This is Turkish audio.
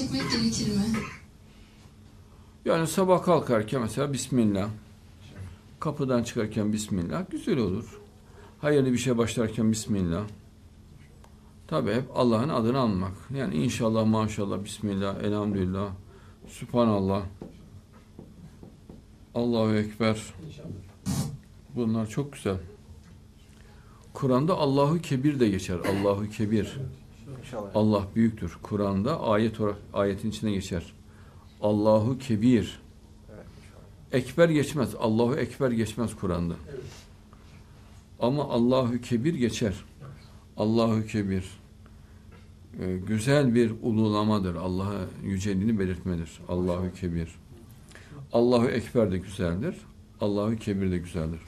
etmek gerekir mi? Yani sabah kalkarken mesela Bismillah. Kapıdan çıkarken Bismillah. Güzel olur. Hayırlı bir şey başlarken Bismillah. Tabi hep Allah'ın adını almak. Yani inşallah, maşallah, Bismillah, elhamdülillah, Sübhanallah, Allahu Ekber. Bunlar çok güzel. Kur'an'da Allahu Kebir de geçer. Allahu Kebir. İnşallah. Allah büyüktür. Kur'an'da ayet olarak ayetin içine geçer. Allahu Kebir. Evet. Ekber geçmez. Allahu Ekber geçmez Kur'an'da. Ama Allahu Kebir geçer. Allahu Kebir. Ee, güzel bir ululamadır. Allah'a yüceliğini belirtmedir. Allahu Kebir. Allahu Ekber de güzeldir. Allahu Kebir de güzeldir.